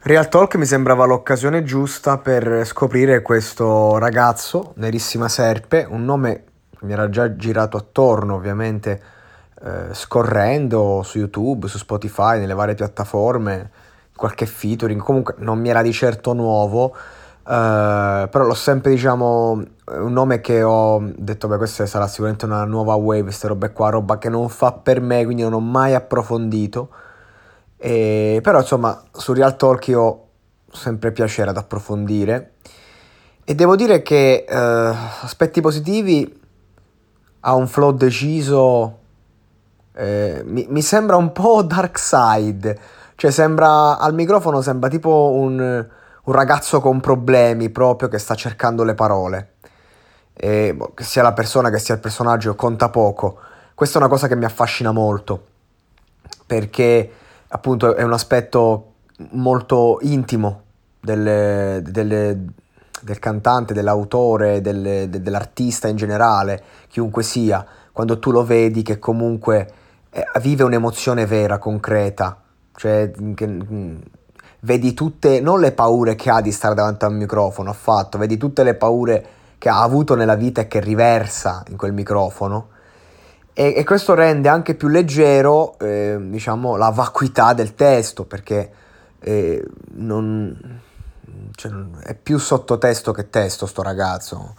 Real Talk mi sembrava l'occasione giusta per scoprire questo ragazzo, Nerissima Serpe, un nome che mi era già girato attorno ovviamente eh, scorrendo su YouTube, su Spotify, nelle varie piattaforme, qualche featuring, comunque non mi era di certo nuovo, eh, però l'ho sempre diciamo un nome che ho detto beh questa sarà sicuramente una nuova wave, queste robe qua, roba che non fa per me, quindi non ho mai approfondito. E, però insomma su Real Talk io ho sempre piacere ad approfondire. E devo dire che eh, aspetti positivi ha un flow deciso eh, mi, mi, sembra un po' dark side. Cioè sembra al microfono sembra tipo un, un ragazzo con problemi proprio che sta cercando le parole. E, boh, che sia la persona che sia il personaggio conta poco. Questa è una cosa che mi affascina molto. Perché appunto è un aspetto molto intimo delle, delle, del cantante, dell'autore, delle, de, dell'artista in generale, chiunque sia, quando tu lo vedi che comunque eh, vive un'emozione vera, concreta, cioè che, mm, vedi tutte, non le paure che ha di stare davanti al microfono affatto, vedi tutte le paure che ha avuto nella vita e che riversa in quel microfono e, e questo rende anche più leggero eh, diciamo, la vacuità del testo perché eh, non, cioè, è più sottotesto che testo sto ragazzo.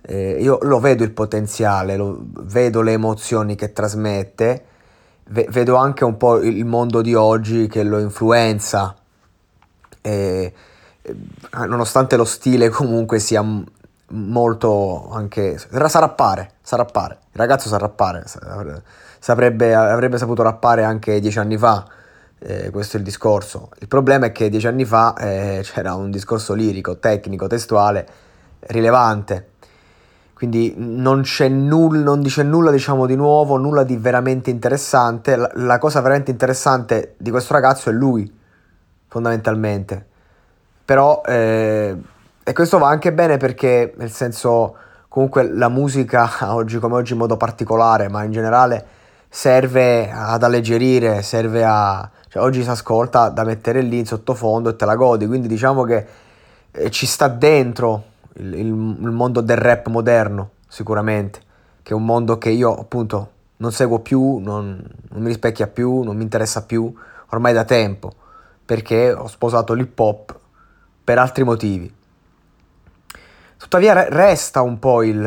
Eh, io lo vedo il potenziale, lo, vedo le emozioni che trasmette, ve, vedo anche un po' il mondo di oggi che lo influenza, eh, nonostante lo stile comunque sia molto anche... sa rappare, sa rappare, il ragazzo sa rappare, saprebbe, avrebbe saputo rappare anche dieci anni fa, eh, questo è il discorso. Il problema è che dieci anni fa eh, c'era un discorso lirico, tecnico, testuale, rilevante, quindi non c'è nulla, non dice nulla diciamo di nuovo, nulla di veramente interessante, la, la cosa veramente interessante di questo ragazzo è lui, fondamentalmente. Però... Eh, e questo va anche bene perché, nel senso, comunque la musica oggi come oggi in modo particolare, ma in generale serve ad alleggerire, serve a... Cioè, oggi si ascolta da mettere lì in sottofondo e te la godi, quindi diciamo che eh, ci sta dentro il, il, il mondo del rap moderno, sicuramente, che è un mondo che io appunto non seguo più, non, non mi rispecchia più, non mi interessa più, ormai da tempo, perché ho sposato l'hip hop per altri motivi. Tuttavia resta un po' il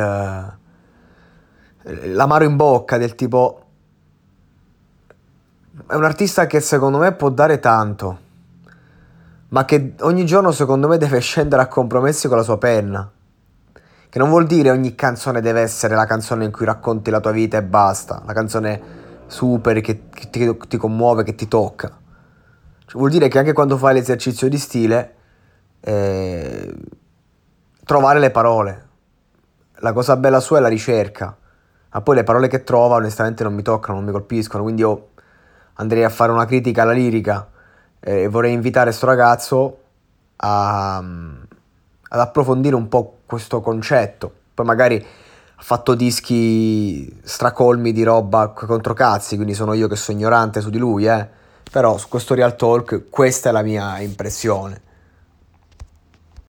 l'amaro in bocca del tipo è un artista che secondo me può dare tanto, ma che ogni giorno secondo me deve scendere a compromessi con la sua penna. Che non vuol dire ogni canzone deve essere la canzone in cui racconti la tua vita e basta, la canzone super che, che ti, ti, commuove, che ti tocca. Cioè, vuol dire che anche quando fai l'esercizio di stile eh, trovare le parole. La cosa bella sua è la ricerca, ma poi le parole che trova onestamente non mi toccano, non mi colpiscono, quindi io andrei a fare una critica alla lirica e vorrei invitare questo ragazzo a, ad approfondire un po' questo concetto. Poi magari ha fatto dischi stracolmi di roba contro cazzi, quindi sono io che sono ignorante su di lui, eh. Però su questo Real Talk questa è la mia impressione.